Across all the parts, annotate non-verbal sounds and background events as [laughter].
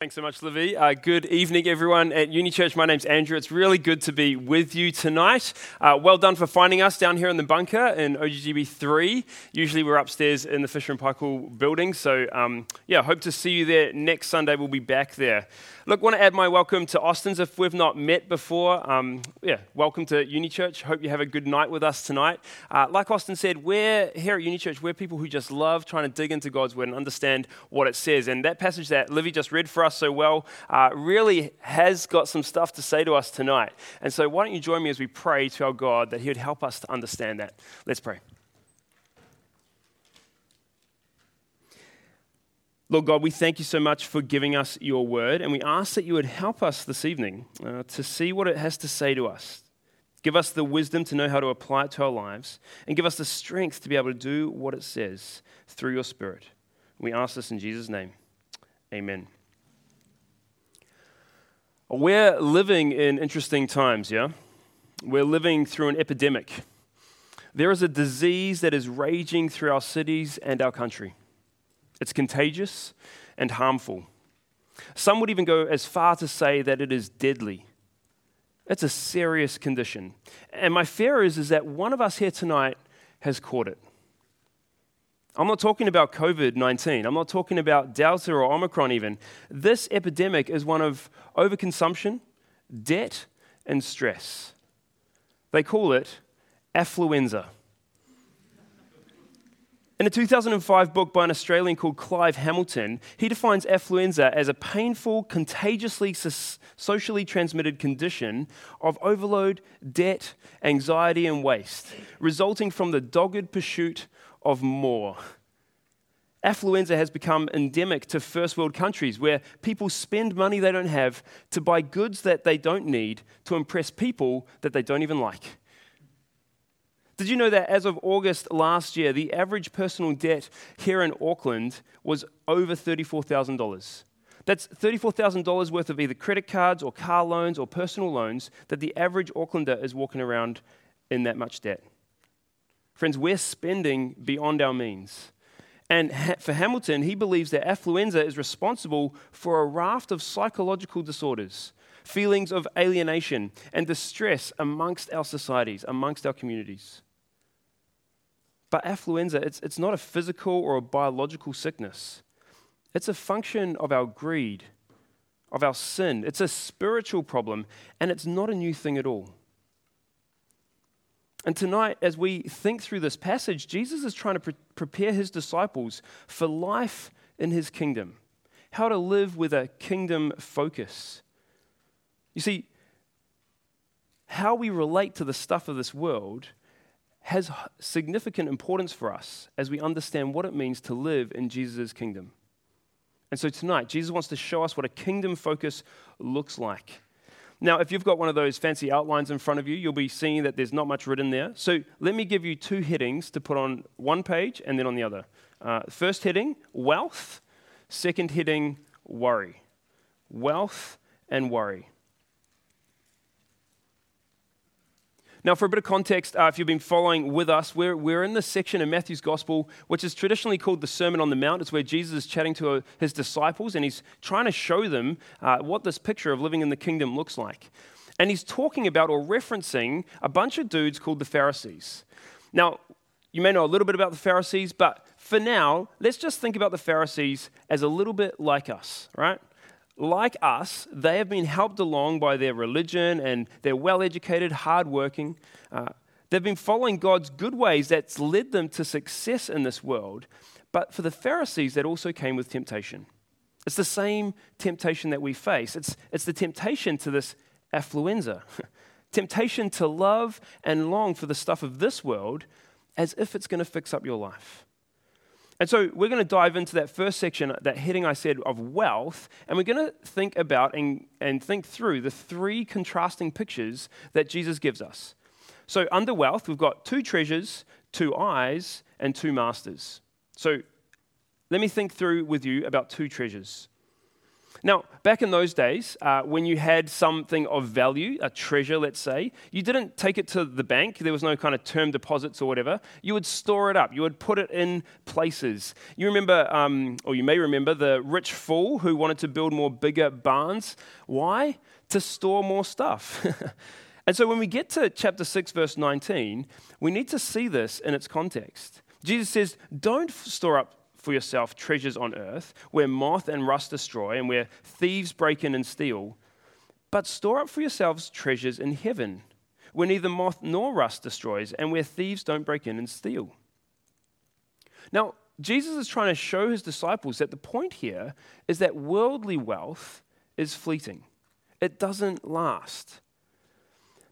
Thanks so much, Livy. Uh, good evening, everyone at Uni Church. My name's Andrew. It's really good to be with you tonight. Uh, well done for finding us down here in the bunker in OGGB 3. Usually we're upstairs in the Fisher and Paykel building. So, um, yeah, hope to see you there next Sunday. We'll be back there. Look, want to add my welcome to Austin's if we've not met before. Um, yeah, welcome to Uni Church. Hope you have a good night with us tonight. Uh, like Austin said, we're here at Uni Church, we're people who just love trying to dig into God's Word and understand what it says. And that passage that Livy just read for us so well uh, really has got some stuff to say to us tonight. And so, why don't you join me as we pray to our God that He would help us to understand that? Let's pray. Lord God, we thank you so much for giving us your word, and we ask that you would help us this evening uh, to see what it has to say to us. Give us the wisdom to know how to apply it to our lives, and give us the strength to be able to do what it says through your Spirit. We ask this in Jesus' name. Amen. We're living in interesting times, yeah? We're living through an epidemic. There is a disease that is raging through our cities and our country. It's contagious and harmful. Some would even go as far to say that it is deadly. It's a serious condition. And my fear is, is that one of us here tonight has caught it. I'm not talking about COVID 19. I'm not talking about Delta or Omicron, even. This epidemic is one of overconsumption, debt, and stress. They call it affluenza. In a 2005 book by an Australian called Clive Hamilton, he defines affluenza as a painful, contagiously socially transmitted condition of overload, debt, anxiety, and waste, resulting from the dogged pursuit of more. Affluenza has become endemic to first world countries where people spend money they don't have to buy goods that they don't need to impress people that they don't even like. Did you know that as of August last year, the average personal debt here in Auckland was over $34,000? That's $34,000 worth of either credit cards or car loans or personal loans that the average Aucklander is walking around in that much debt. Friends, we're spending beyond our means. And for Hamilton, he believes that affluenza is responsible for a raft of psychological disorders, feelings of alienation, and distress amongst our societies, amongst our communities. But affluenza, it's, it's not a physical or a biological sickness. It's a function of our greed, of our sin. It's a spiritual problem, and it's not a new thing at all. And tonight, as we think through this passage, Jesus is trying to pre- prepare his disciples for life in his kingdom, how to live with a kingdom focus. You see, how we relate to the stuff of this world has significant importance for us as we understand what it means to live in Jesus' kingdom. And so tonight, Jesus wants to show us what a kingdom focus looks like. Now, if you've got one of those fancy outlines in front of you, you'll be seeing that there's not much written there. So let me give you two headings to put on one page and then on the other. Uh, first heading, wealth. Second heading, worry. Wealth and worry. Now, for a bit of context, uh, if you've been following with us, we're, we're in this section in Matthew's Gospel, which is traditionally called the Sermon on the Mount. It's where Jesus is chatting to uh, his disciples and he's trying to show them uh, what this picture of living in the kingdom looks like. And he's talking about or referencing a bunch of dudes called the Pharisees. Now, you may know a little bit about the Pharisees, but for now, let's just think about the Pharisees as a little bit like us, right? Like us, they have been helped along by their religion and they're well educated, hardworking. Uh, they've been following God's good ways that's led them to success in this world. But for the Pharisees, that also came with temptation. It's the same temptation that we face. It's, it's the temptation to this affluenza, [laughs] temptation to love and long for the stuff of this world as if it's going to fix up your life. And so we're going to dive into that first section, that heading I said of wealth, and we're going to think about and, and think through the three contrasting pictures that Jesus gives us. So, under wealth, we've got two treasures, two eyes, and two masters. So, let me think through with you about two treasures. Now, back in those days, uh, when you had something of value, a treasure, let's say, you didn't take it to the bank. There was no kind of term deposits or whatever. You would store it up. You would put it in places. You remember, um, or you may remember, the rich fool who wanted to build more bigger barns. Why? To store more stuff. [laughs] and so when we get to chapter 6, verse 19, we need to see this in its context. Jesus says, Don't store up for yourself treasures on earth, where moth and rust destroy, and where thieves break in and steal. But store up for yourselves treasures in heaven, where neither moth nor rust destroys, and where thieves don't break in and steal. Now, Jesus is trying to show his disciples that the point here is that worldly wealth is fleeting, it doesn't last.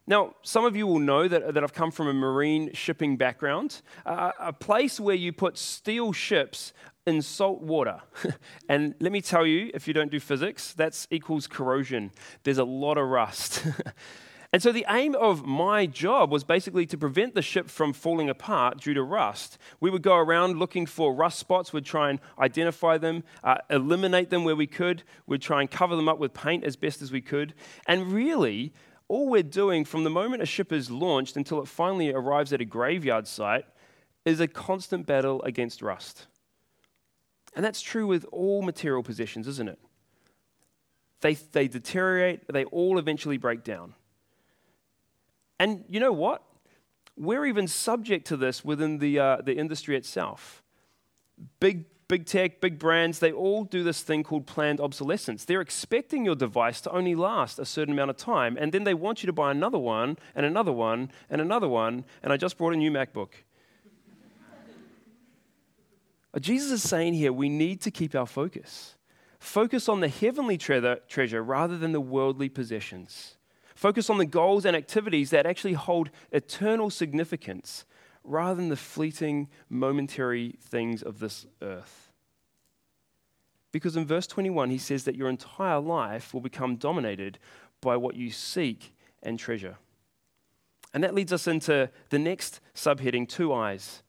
Now, some of you will know that, that I've come from a marine shipping background, uh, a place where you put steel ships in salt water. [laughs] and let me tell you, if you don't do physics, that equals corrosion. There's a lot of rust. [laughs] and so the aim of my job was basically to prevent the ship from falling apart due to rust. We would go around looking for rust spots, we'd try and identify them, uh, eliminate them where we could, we'd try and cover them up with paint as best as we could. And really, all we're doing from the moment a ship is launched until it finally arrives at a graveyard site is a constant battle against rust. And that's true with all material possessions, isn't it? They, they deteriorate, they all eventually break down. And you know what? We're even subject to this within the, uh, the industry itself. Big big tech, big brands, they all do this thing called planned obsolescence. They're expecting your device to only last a certain amount of time, and then they want you to buy another one, and another one, and another one, and I just brought a new MacBook. [laughs] Uh, Jesus is saying here we need to keep our focus. Focus on the heavenly tre- treasure rather than the worldly possessions. Focus on the goals and activities that actually hold eternal significance rather than the fleeting, momentary things of this earth. Because in verse 21, he says that your entire life will become dominated by what you seek and treasure. And that leads us into the next subheading two eyes.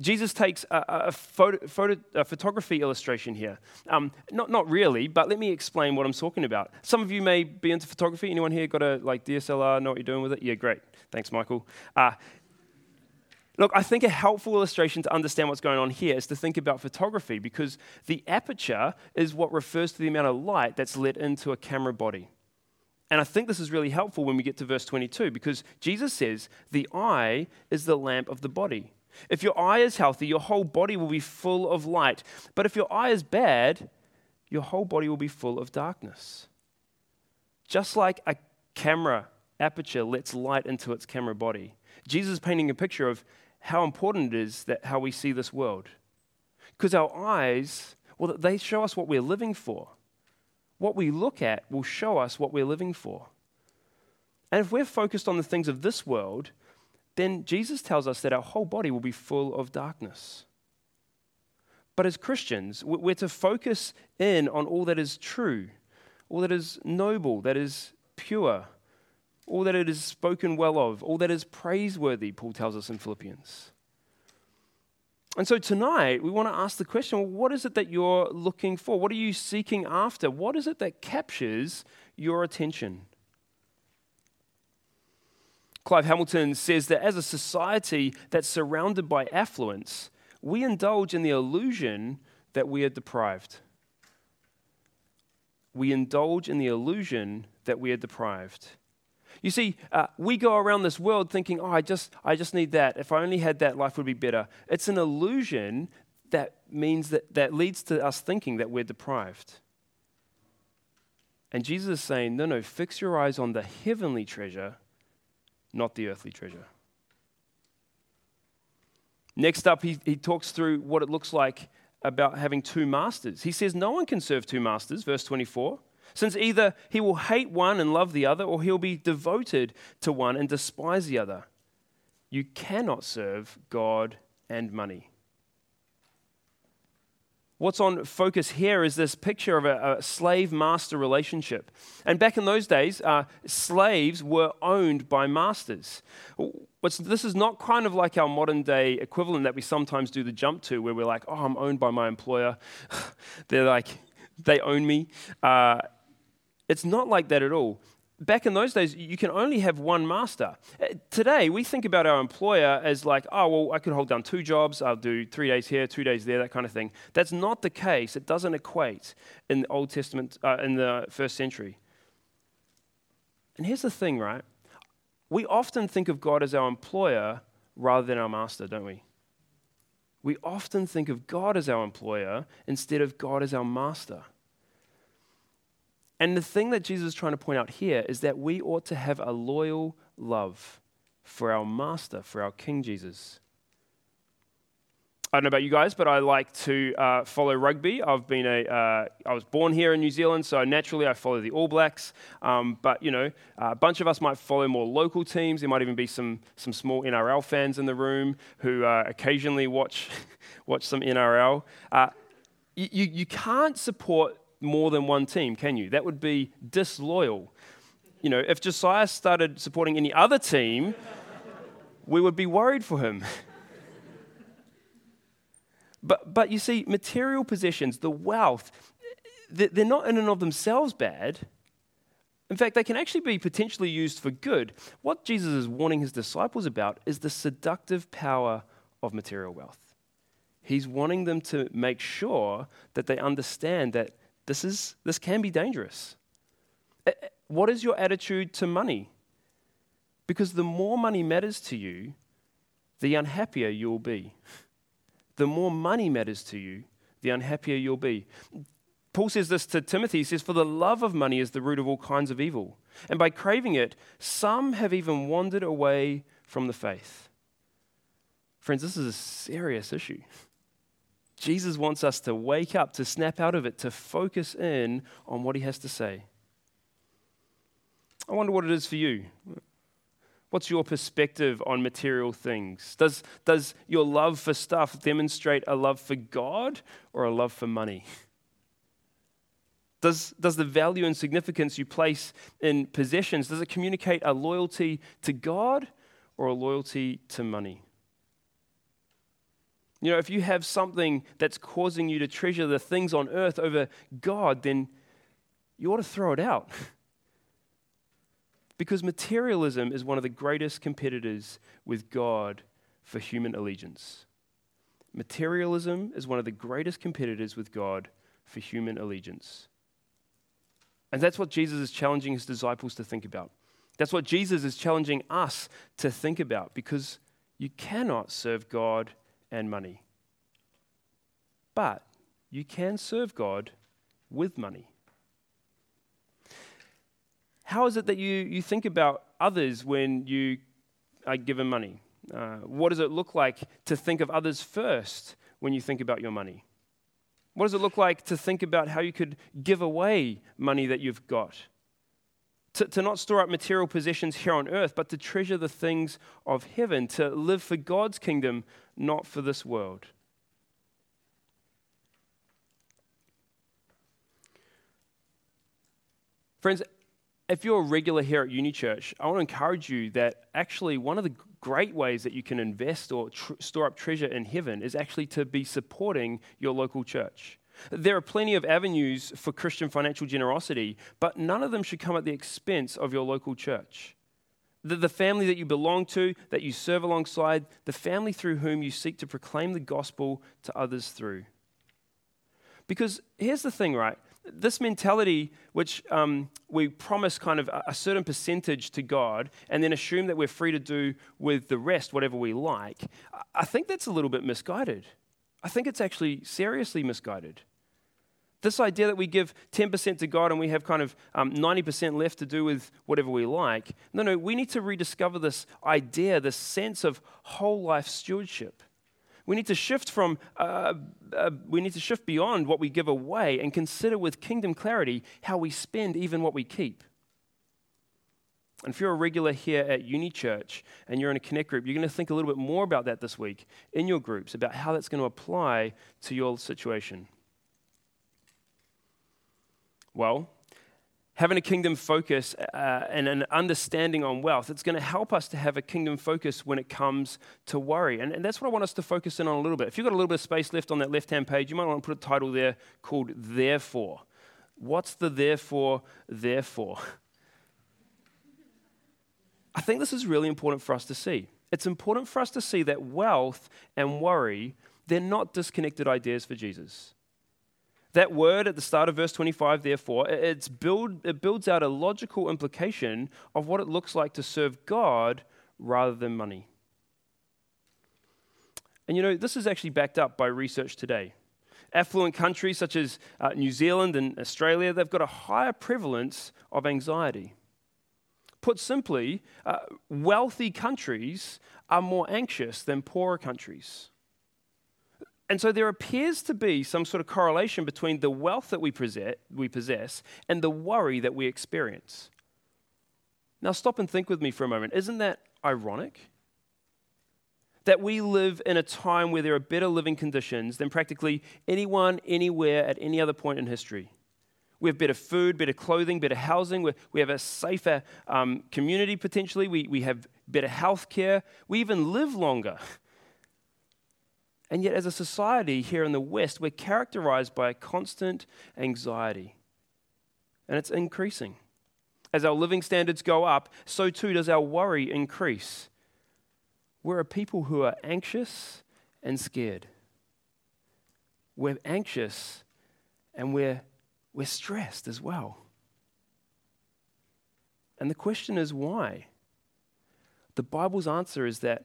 Jesus takes a, a, photo, photo, a photography illustration here. Um, not, not really, but let me explain what I'm talking about. Some of you may be into photography. Anyone here got a like DSLR? Know what you're doing with it? Yeah, great. Thanks, Michael. Uh, Look, I think a helpful illustration to understand what's going on here is to think about photography because the aperture is what refers to the amount of light that's let into a camera body. And I think this is really helpful when we get to verse 22 because Jesus says, The eye is the lamp of the body. If your eye is healthy, your whole body will be full of light. But if your eye is bad, your whole body will be full of darkness. Just like a camera aperture lets light into its camera body, Jesus is painting a picture of how important it is that how we see this world. Because our eyes, well, they show us what we're living for. What we look at will show us what we're living for. And if we're focused on the things of this world, then Jesus tells us that our whole body will be full of darkness. But as Christians, we're to focus in on all that is true, all that is noble, that is pure, all that it is spoken well of, all that is praiseworthy, Paul tells us in Philippians. And so tonight, we want to ask the question well, what is it that you're looking for? What are you seeking after? What is it that captures your attention? Clive Hamilton says that as a society that's surrounded by affluence, we indulge in the illusion that we are deprived. We indulge in the illusion that we are deprived. You see, uh, we go around this world thinking, oh, I just, I just need that. If I only had that, life would be better. It's an illusion that means that, that leads to us thinking that we're deprived. And Jesus is saying, no, no, fix your eyes on the heavenly treasure, not the earthly treasure. Next up, he, he talks through what it looks like about having two masters. He says, No one can serve two masters, verse 24 since either he will hate one and love the other, or he'll be devoted to one and despise the other. You cannot serve God and money. What's on focus here is this picture of a, a slave master relationship. And back in those days, uh, slaves were owned by masters. What's, this is not kind of like our modern day equivalent that we sometimes do the jump to, where we're like, oh, I'm owned by my employer. [sighs] They're like, they own me. Uh, it's not like that at all. Back in those days, you can only have one master. Uh, today, we think about our employer as like, oh, well, I could hold down two jobs. I'll do three days here, two days there, that kind of thing. That's not the case. It doesn't equate in the Old Testament, uh, in the first century. And here's the thing, right? We often think of God as our employer rather than our master, don't we? We often think of God as our employer instead of God as our master. And the thing that Jesus is trying to point out here is that we ought to have a loyal love for our master, for our King Jesus. I don't know about you guys, but I like to uh, follow rugby. I've been a, uh, I was born here in New Zealand, so naturally I follow the All Blacks. Um, but you know, a bunch of us might follow more local teams. There might even be some some small NRL fans in the room who uh, occasionally watch [laughs] watch some NRL. Uh, you, you can't support more than one team, can you? That would be disloyal. You know, if Josiah started supporting any other team, we would be worried for him. [laughs] But, but you see, material possessions, the wealth, they're not in and of themselves bad. In fact, they can actually be potentially used for good. What Jesus is warning his disciples about is the seductive power of material wealth. He's wanting them to make sure that they understand that this, is, this can be dangerous. What is your attitude to money? Because the more money matters to you, the unhappier you'll be the more money matters to you, the unhappier you'll be. Paul says this to Timothy. He says, For the love of money is the root of all kinds of evil. And by craving it, some have even wandered away from the faith. Friends, this is a serious issue. Jesus wants us to wake up, to snap out of it, to focus in on what he has to say. I wonder what it is for you. What's your perspective on material things? Does, does your love for stuff demonstrate a love for God or a love for money? Does, does the value and significance you place in possessions, does it communicate a loyalty to God or a loyalty to money? You know, if you have something that's causing you to treasure the things on earth over God, then you ought to throw it out. [laughs] Because materialism is one of the greatest competitors with God for human allegiance. Materialism is one of the greatest competitors with God for human allegiance. And that's what Jesus is challenging his disciples to think about. That's what Jesus is challenging us to think about because you cannot serve God and money. But you can serve God with money. How is it that you, you think about others when you are given money? Uh, what does it look like to think of others first when you think about your money? What does it look like to think about how you could give away money that you've got? To, to not store up material possessions here on earth, but to treasure the things of heaven, to live for God's kingdom, not for this world. Friends, if you're a regular here at Uni Church, I want to encourage you that actually one of the great ways that you can invest or tr- store up treasure in heaven is actually to be supporting your local church. There are plenty of avenues for Christian financial generosity, but none of them should come at the expense of your local church. The, the family that you belong to, that you serve alongside, the family through whom you seek to proclaim the gospel to others through. Because here's the thing, right? this mentality, which um, we promise kind of a, a certain percentage to God and then assume that we're free to do with the rest whatever we like, I think that's a little bit misguided. I think it's actually seriously misguided. This idea that we give 10% to God and we have kind of um, 90% left to do with whatever we like. No, no, we need to rediscover this idea, this sense of whole life stewardship. We need to shift from, uh, uh, we need to shift beyond what we give away and consider with kingdom clarity how we spend even what we keep. And if you're a regular here at Uni Church and you're in a connect group, you're going to think a little bit more about that this week in your groups, about how that's going to apply to your situation. Well, having a kingdom focus uh, and an understanding on wealth, it's going to help us to have a kingdom focus when it comes to worry. And, and, that's what I want us to focus in on a little bit. If you've got a little bit of space left on that left hand page, you might want to put a title there called Therefore. What's the therefore, therefore? I think this is really important for us to see. It's important for us to see that wealth and worry, they're not disconnected ideas for Jesus. That word at the start of verse 25, therefore, it's build, it builds out a logical implication of what it looks like to serve God rather than money. And you know, this is actually backed up by research today. Affluent countries such as uh, New Zealand and Australia, they've got a higher prevalence of anxiety. Put simply, uh, wealthy countries are more anxious than poorer countries. And so there appears to be some sort of correlation between the wealth that we possess, we possess and the worry that we experience. Now, stop and think with me for a moment. Isn't that ironic? That we live in a time where there are better living conditions than practically anyone, anywhere, at any other point in history. We have better food, better clothing, better housing. we we have a safer um, community potentially. We, we have better health care. We even live longer. [laughs] And yet, as a society here in the West, we're characterized by a constant anxiety. And it's increasing. As our living standards go up, so too does our worry increase. We're a people who are anxious and scared. We're anxious and we're, we're stressed as well. And the question is why? The Bible's answer is that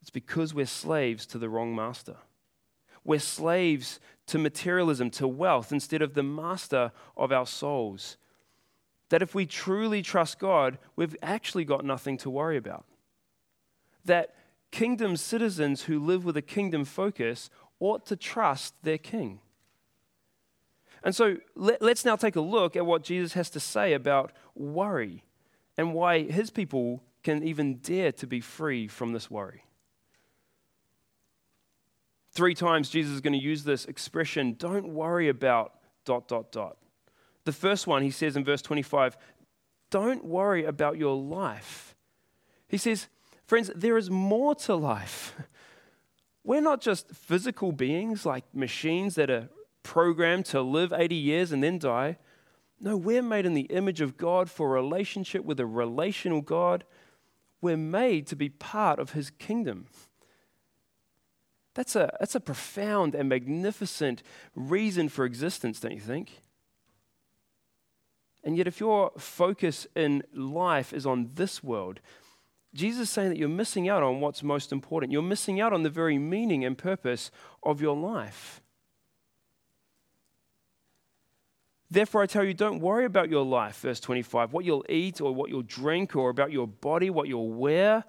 it's because we're slaves to the wrong master. We're slaves to materialism, to wealth, instead of the master of our souls. That if we truly trust God, we've actually got nothing to worry about. That kingdom citizens who live with a kingdom focus ought to trust their king. And so let, us now take a look at what Jesus has to say about worry and why his people can even dare to be free from this worry. Three times Jesus is going to use this expression don't worry about dot, dot, dot. The first one, he says in verse 25, don't worry about your life. He says, friends, there is more to life. We're not just physical beings like machines that are programmed to live 80 years and then die. No, we're made in the image of God for a relationship with a relational God. We're made to be part of his kingdom. That's a, that's a profound and magnificent reason for existence, don't you think? And yet, if your focus in life is on this world, Jesus is saying that you're missing out on what's most important. You're missing out on the very meaning and purpose of your life. Therefore, I tell you, don't worry about your life, verse 25, what you'll eat or what you'll drink or about your body, what you'll wear.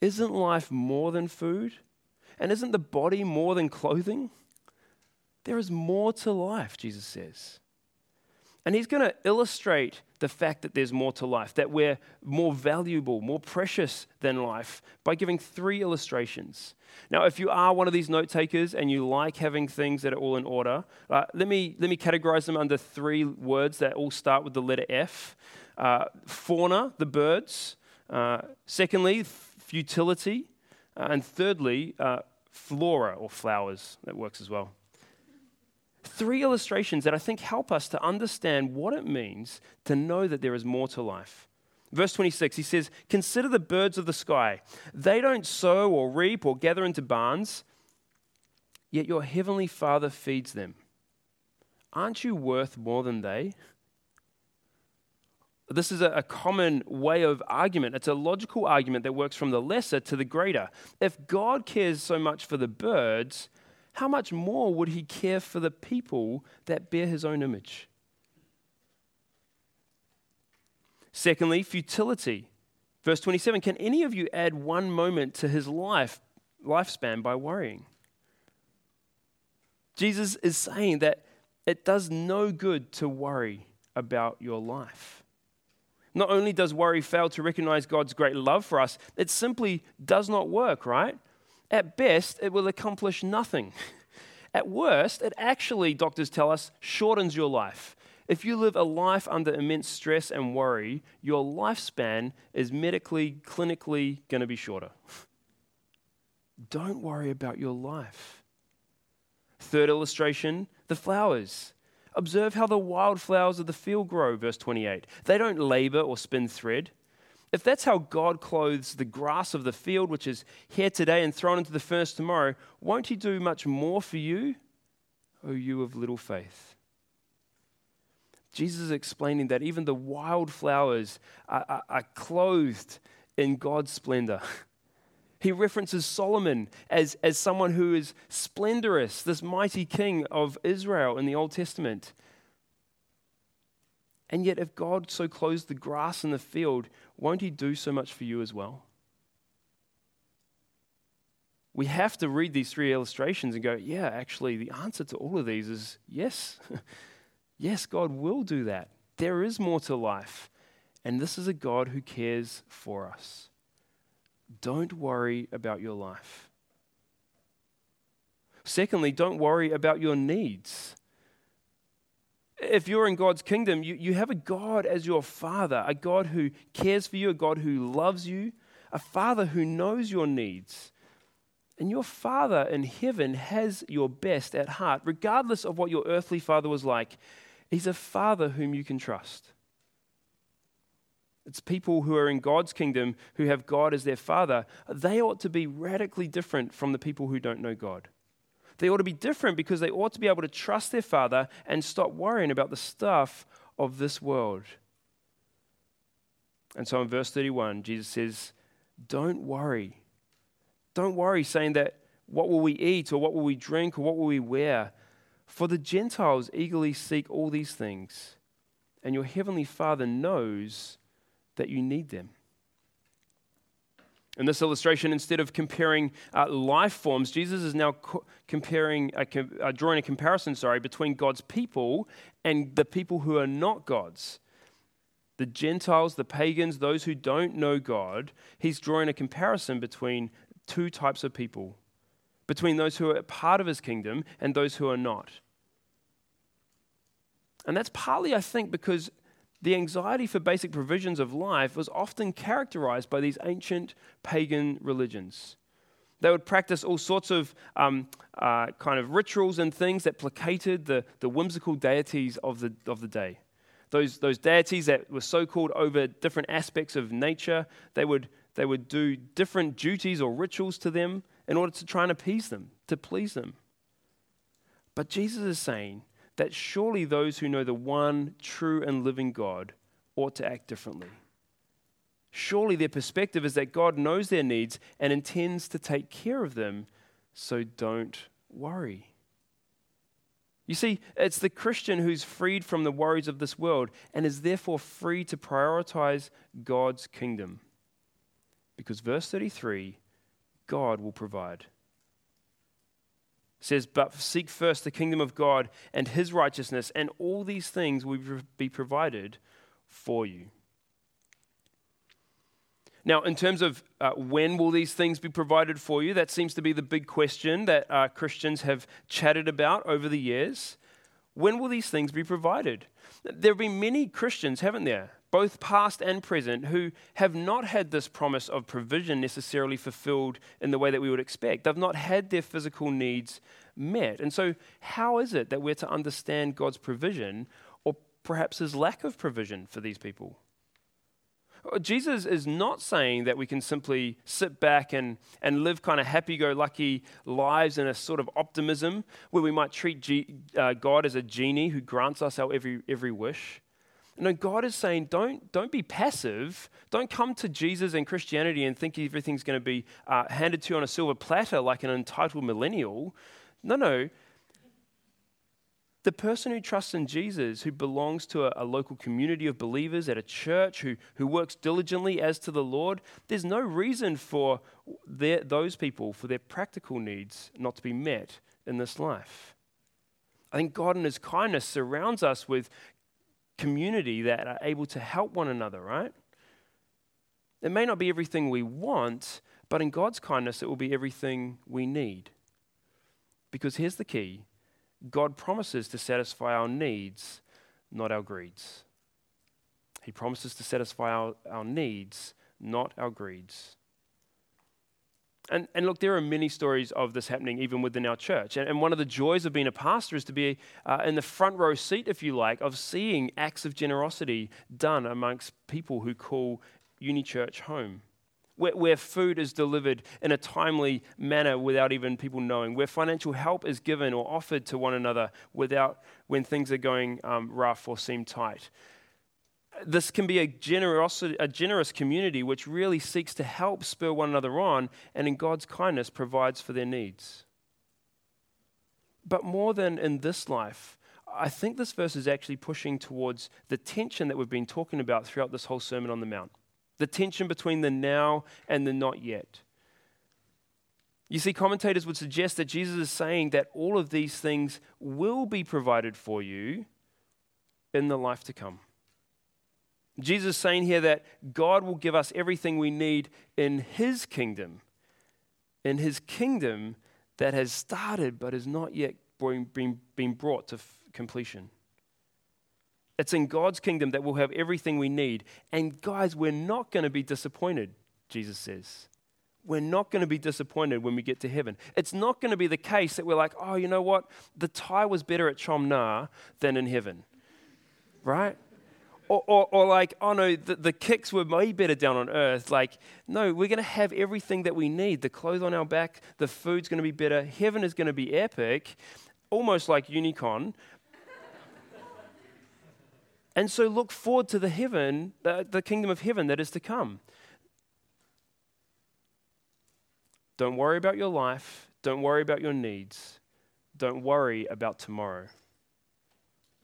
Isn't life more than food? And isn't the body more than clothing? There is more to life, Jesus says. And he's going to illustrate the fact that there's more to life, that we're more valuable, more precious than life, by giving three illustrations. Now, if you are one of these note takers and you like having things that are all in order, uh, let, me, let me categorize them under three words that all start with the letter F uh, fauna, the birds. Uh, secondly, futility. Uh, and thirdly, uh, flora or flowers. That works as well. Three illustrations that I think help us to understand what it means to know that there is more to life. Verse 26, he says, Consider the birds of the sky. They don't sow or reap or gather into barns, yet your heavenly Father feeds them. Aren't you worth more than they? This is a, common way of argument. It's a logical argument that works from the lesser to the greater. If God cares so much for the birds, how much more would he care for the people that bear his own image? Secondly, futility. Verse 27 Can any of you add one moment to his life, lifespan by worrying? Jesus is saying that it does no good to worry about your life. Not only does worry fail to recognize God's great love for us, it simply does not work, right? At best, it will accomplish nothing. [laughs] At worst, it actually, doctors tell us, shortens your life. If you live a life under immense stress and worry, your lifespan is medically, clinically going to be shorter. [laughs] Don't worry about your life. Third illustration the flowers. Observe how the wildflowers of the field grow, verse 28. They don't labor or spin thread. If that's how God clothes the grass of the field, which is here today and thrown into the furnace tomorrow, won't He do much more for you, O you of little faith? Jesus is explaining that even the wildflowers are, are, are clothed in God's splendor. [laughs] He references Solomon as, as someone who is splendorous, this mighty king of Israel in the Old Testament. And yet, if God so clothes the grass in the field, won't He do so much for you as well? We have to read these three illustrations and go, yeah, actually, the answer to all of these is yes. [laughs] yes, God will do that. There is more to life. And this is a God who cares for us. Don't worry about your life. Secondly, don't worry about your needs. If you're in God's kingdom, you, you have a God as your father, a God who cares for you, a God who loves you, a father who knows your needs. And your father in heaven has your best at heart, regardless of what your earthly father was like. He's a father whom you can trust. It's people who are in God's kingdom who have God as their father. They ought to be radically different from the people who don't know God. They ought to be different because they ought to be able to trust their father and stop worrying about the stuff of this world. And so in verse 31, Jesus says, Don't worry. Don't worry, saying that what will we eat or what will we drink or what will we wear? For the Gentiles eagerly seek all these things, and your heavenly Father knows that you need them. In this illustration, instead of comparing uh, life forms, Jesus is now co- comparing, uh, com- uh, drawing a comparison, sorry, between God's people and the people who are not God's. The Gentiles, the pagans, those who don't know God, he's drawing a comparison between two types of people, between those who are part of his kingdom and those who are not. And that's partly, I think, because the anxiety for basic provisions of life was often characterized by these ancient pagan religions. They would practice all sorts of um, uh, kind of rituals and things that placated the, the whimsical deities of the, of the day. Those, those deities that were so called over different aspects of nature, they would, they would do different duties or rituals to them in order to try and appease them, to please them. But Jesus is saying that surely those who know the one true and living God ought to act differently. Surely their perspective is that God knows their needs and intends to take care of them, so don't worry. You see, it's the Christian who's freed from the worries of this world and is therefore free to prioritize God's kingdom. Because verse 33 God will provide says, But seek first the kingdom of God and his righteousness, and all these things will be provided for you. Now, in terms of uh, when will these things be provided for you, that seems to be the big question that uh, Christians have chatted about over the years. When will these things be provided? There have been many Christians, haven't there, both past and present, who have not had this promise of provision necessarily fulfilled in the way that we would expect. They've not had their physical needs met. And so, how is it that we're to understand God's provision or perhaps his lack of provision for these people? Jesus is not saying that we can simply sit back and, and live kind of happy go lucky lives in a sort of optimism where we might treat G, uh, God as a genie who grants us our every, every wish. No, God is saying, don't, don't be passive. Don't come to Jesus and Christianity and think everything's going to be uh, handed to you on a silver platter like an entitled millennial. No, no. The person who trusts in Jesus, who belongs to a, a local community of believers at a church, who, who works diligently as to the Lord, there's no reason for their, those people, for their practical needs, not to be met in this life. I think God, in His kindness, surrounds us with community that are able to help one another, right? It may not be everything we want, but in God's kindness, it will be everything we need. Because here's the key God promises to satisfy our needs not our greeds. He promises to satisfy our, our needs, not our greeds. And, and look, there are many stories of this happening even within our church. And, and one of the joys of being a pastor is to be uh, in the front row seat, if you like, of seeing acts of generosity done amongst people who call Uni Church home. Where, where food is delivered in a timely manner without even people knowing, where financial help is given or offered to one another without when things are going um, rough or seem tight this can be a, generosity, a generous community which really seeks to help spur one another on and in God's kindness provides for their needs. But more than in this life, I think this verse is actually pushing towards the tension that we've been talking about throughout this whole Sermon on the Mount the tension between the now and the not yet. You see, commentators would suggest that Jesus is saying that all of these things will be provided for you in the life to come. Jesus is saying here that God will give us everything we need in His kingdom, in His kingdom that has started but has not yet been, brought to completion. It's in God's kingdom that we'll have everything we need. And guys, we're not going to be disappointed, Jesus says. We're not going to be disappointed when we get to heaven. It's not going to be the case that we're like, oh, you know what? The Thai was better at Chom Na than in heaven. Right? Or, or, or, like, oh no, the, the kicks were way better down on earth. Like, no, we're going to have everything that we need. The clothes on our back, the food's going to be better. Heaven is going to be epic, almost like Unicon. [laughs] and so look forward to the heaven, the, the kingdom of heaven that is to come. Don't worry about your life. Don't worry about your needs. Don't worry about tomorrow.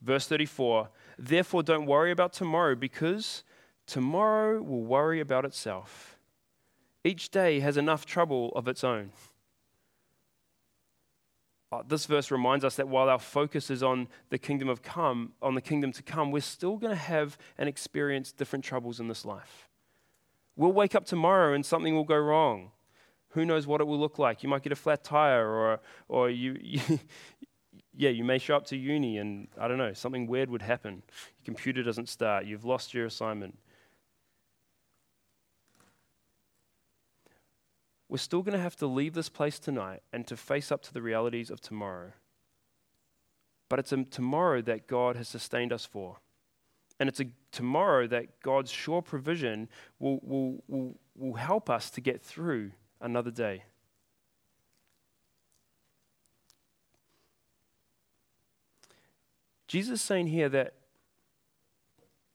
Verse 34 Therefore, don't worry about tomorrow because tomorrow will worry about itself. Each day has enough trouble of its own. Uh, this verse reminds us that while our focus is on the kingdom of come, on the kingdom to come, we're still going to have and experience different troubles in this life. We'll wake up tomorrow and something will go wrong. Who knows what it will look like? You might get a flat tire, or, or you, [laughs] you, yeah, you may show up to uni and I don't know, something weird would happen. Your computer doesn't start, you've lost your assignment. We're still going to have to leave this place tonight and to face up to the realities of tomorrow. But it's a tomorrow that God has sustained us for. And it's a tomorrow that God's sure provision will, will, will, will help us to get through another day. Jesus is saying here that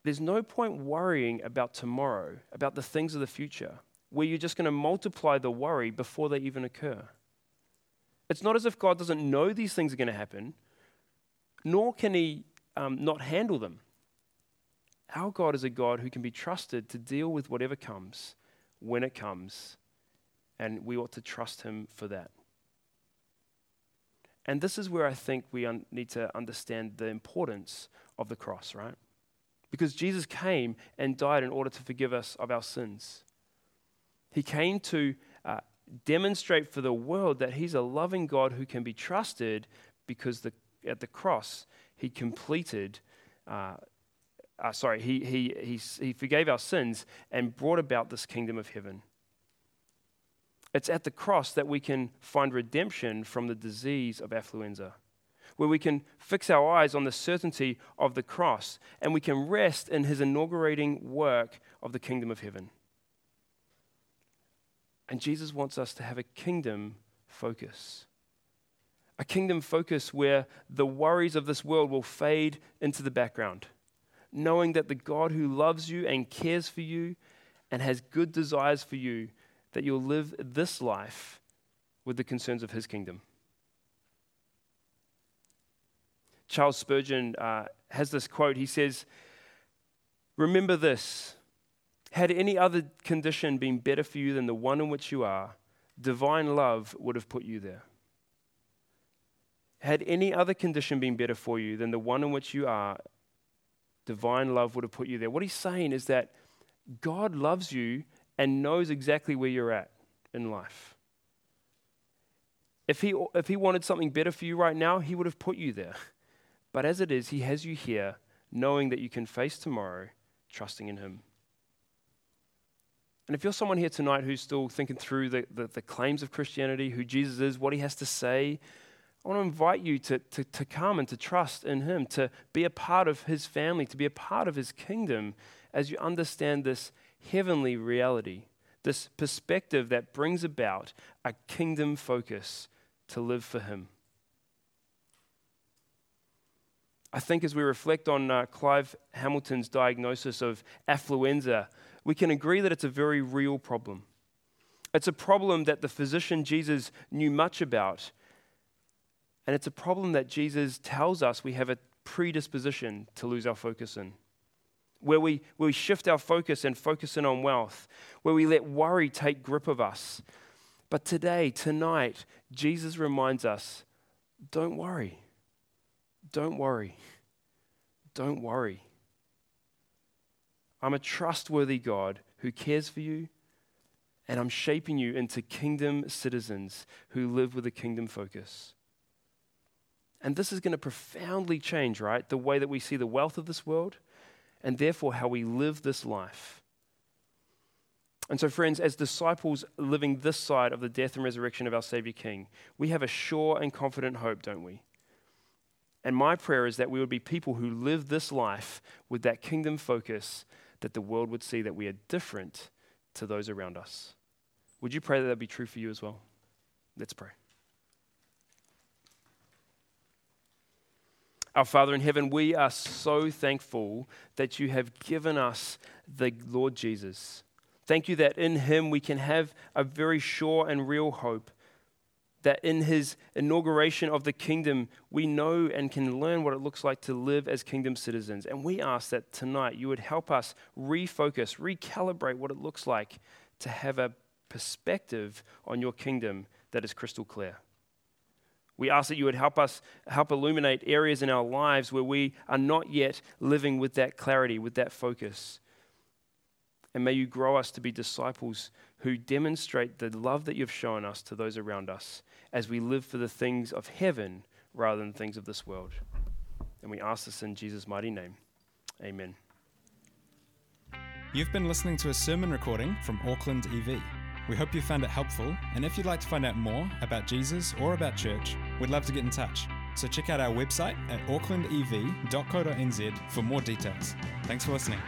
there's no point worrying about tomorrow, about the things of the future, where you're just going to multiply the worry before they even occur. It's not as if God doesn't know these things are going to happen, nor can He um, not handle them. Our God is a God who can be trusted to deal with whatever comes when it comes, and we ought to trust Him for that. And this is where I think we un- need to understand the importance of the cross, right? Because Jesus came and died in order to forgive us of our sins. He came to uh, demonstrate for the world that He's a loving God who can be trusted because the, at the cross, He completed. Uh, uh, sorry, he, he, he, he forgave our sins and brought about this kingdom of heaven. It's at the cross that we can find redemption from the disease of affluenza, where we can fix our eyes on the certainty of the cross and we can rest in his inaugurating work of the kingdom of heaven. And Jesus wants us to have a kingdom focus. A kingdom focus where the worries of this world will fade into the background, knowing that the God who loves you and cares for you and has good desires for you that you'll live this life with the concerns of his kingdom. Charles Spurgeon uh, has this quote. He says, Remember this had any other condition been better for you than the one in which you are, divine love would have put you there. Had any other condition been better for you than the one in which you are, divine love would have put you there. What he's saying is that God loves you and knows exactly where you're at in life. If he, if he wanted something better for you right now, he would have put you there. But as it is, he has you here knowing that you can face tomorrow trusting in Him. And if you're someone here tonight who's still thinking through the, the, the, claims of Christianity, who Jesus is, what he has to say, I want to invite you to, to, to come and to trust in him, to be a part of his family, to be a part of his kingdom as you understand this heavenly reality, this perspective that brings about a kingdom focus to live for him. I think as we reflect on uh, Clive Hamilton's diagnosis of affluenza, we can agree that it's a very real problem. It's a problem that the physician Jesus knew much about. And it's a problem that Jesus tells us we have a predisposition to lose our focus in. Where we, where we shift our focus and focus in on wealth, where we let worry take grip of us. But today, tonight, Jesus reminds us don't worry. Don't worry. Don't worry. I'm a trustworthy God who cares for you, and I'm shaping you into kingdom citizens who live with a kingdom focus. And this is going to profoundly change, right? The way that we see the wealth of this world, and therefore how we live this life. And so, friends, as disciples living this side of the death and resurrection of our Savior King, we have a sure and confident hope, don't we? And my prayer is that we would be people who live this life with that kingdom focus, that the world would see that we are different to those around us. Would you pray that that be true for you as well? Let's pray. Our Father in heaven, we are so thankful that you have given us the Lord Jesus. Thank you that in him we can have a very sure and real hope that in his inauguration of the kingdom, we know and can learn what it looks like to live as kingdom citizens. And we ask that tonight you would help us refocus, recalibrate what it looks like to have a perspective on your kingdom that is crystal clear. We ask that you would help us help illuminate areas in our lives where we are not yet living with that clarity, with that focus. And may you grow us to be disciples who demonstrate the love that you've shown us to those around us as we live for the things of heaven rather than things of this world. And we ask this in Jesus' mighty name. Amen. You've been listening to a sermon recording from Auckland EV. We hope you found it helpful, and if you'd like to find out more about Jesus or about church, we'd love to get in touch. So check out our website at aucklandev.co.nz for more details. Thanks for listening.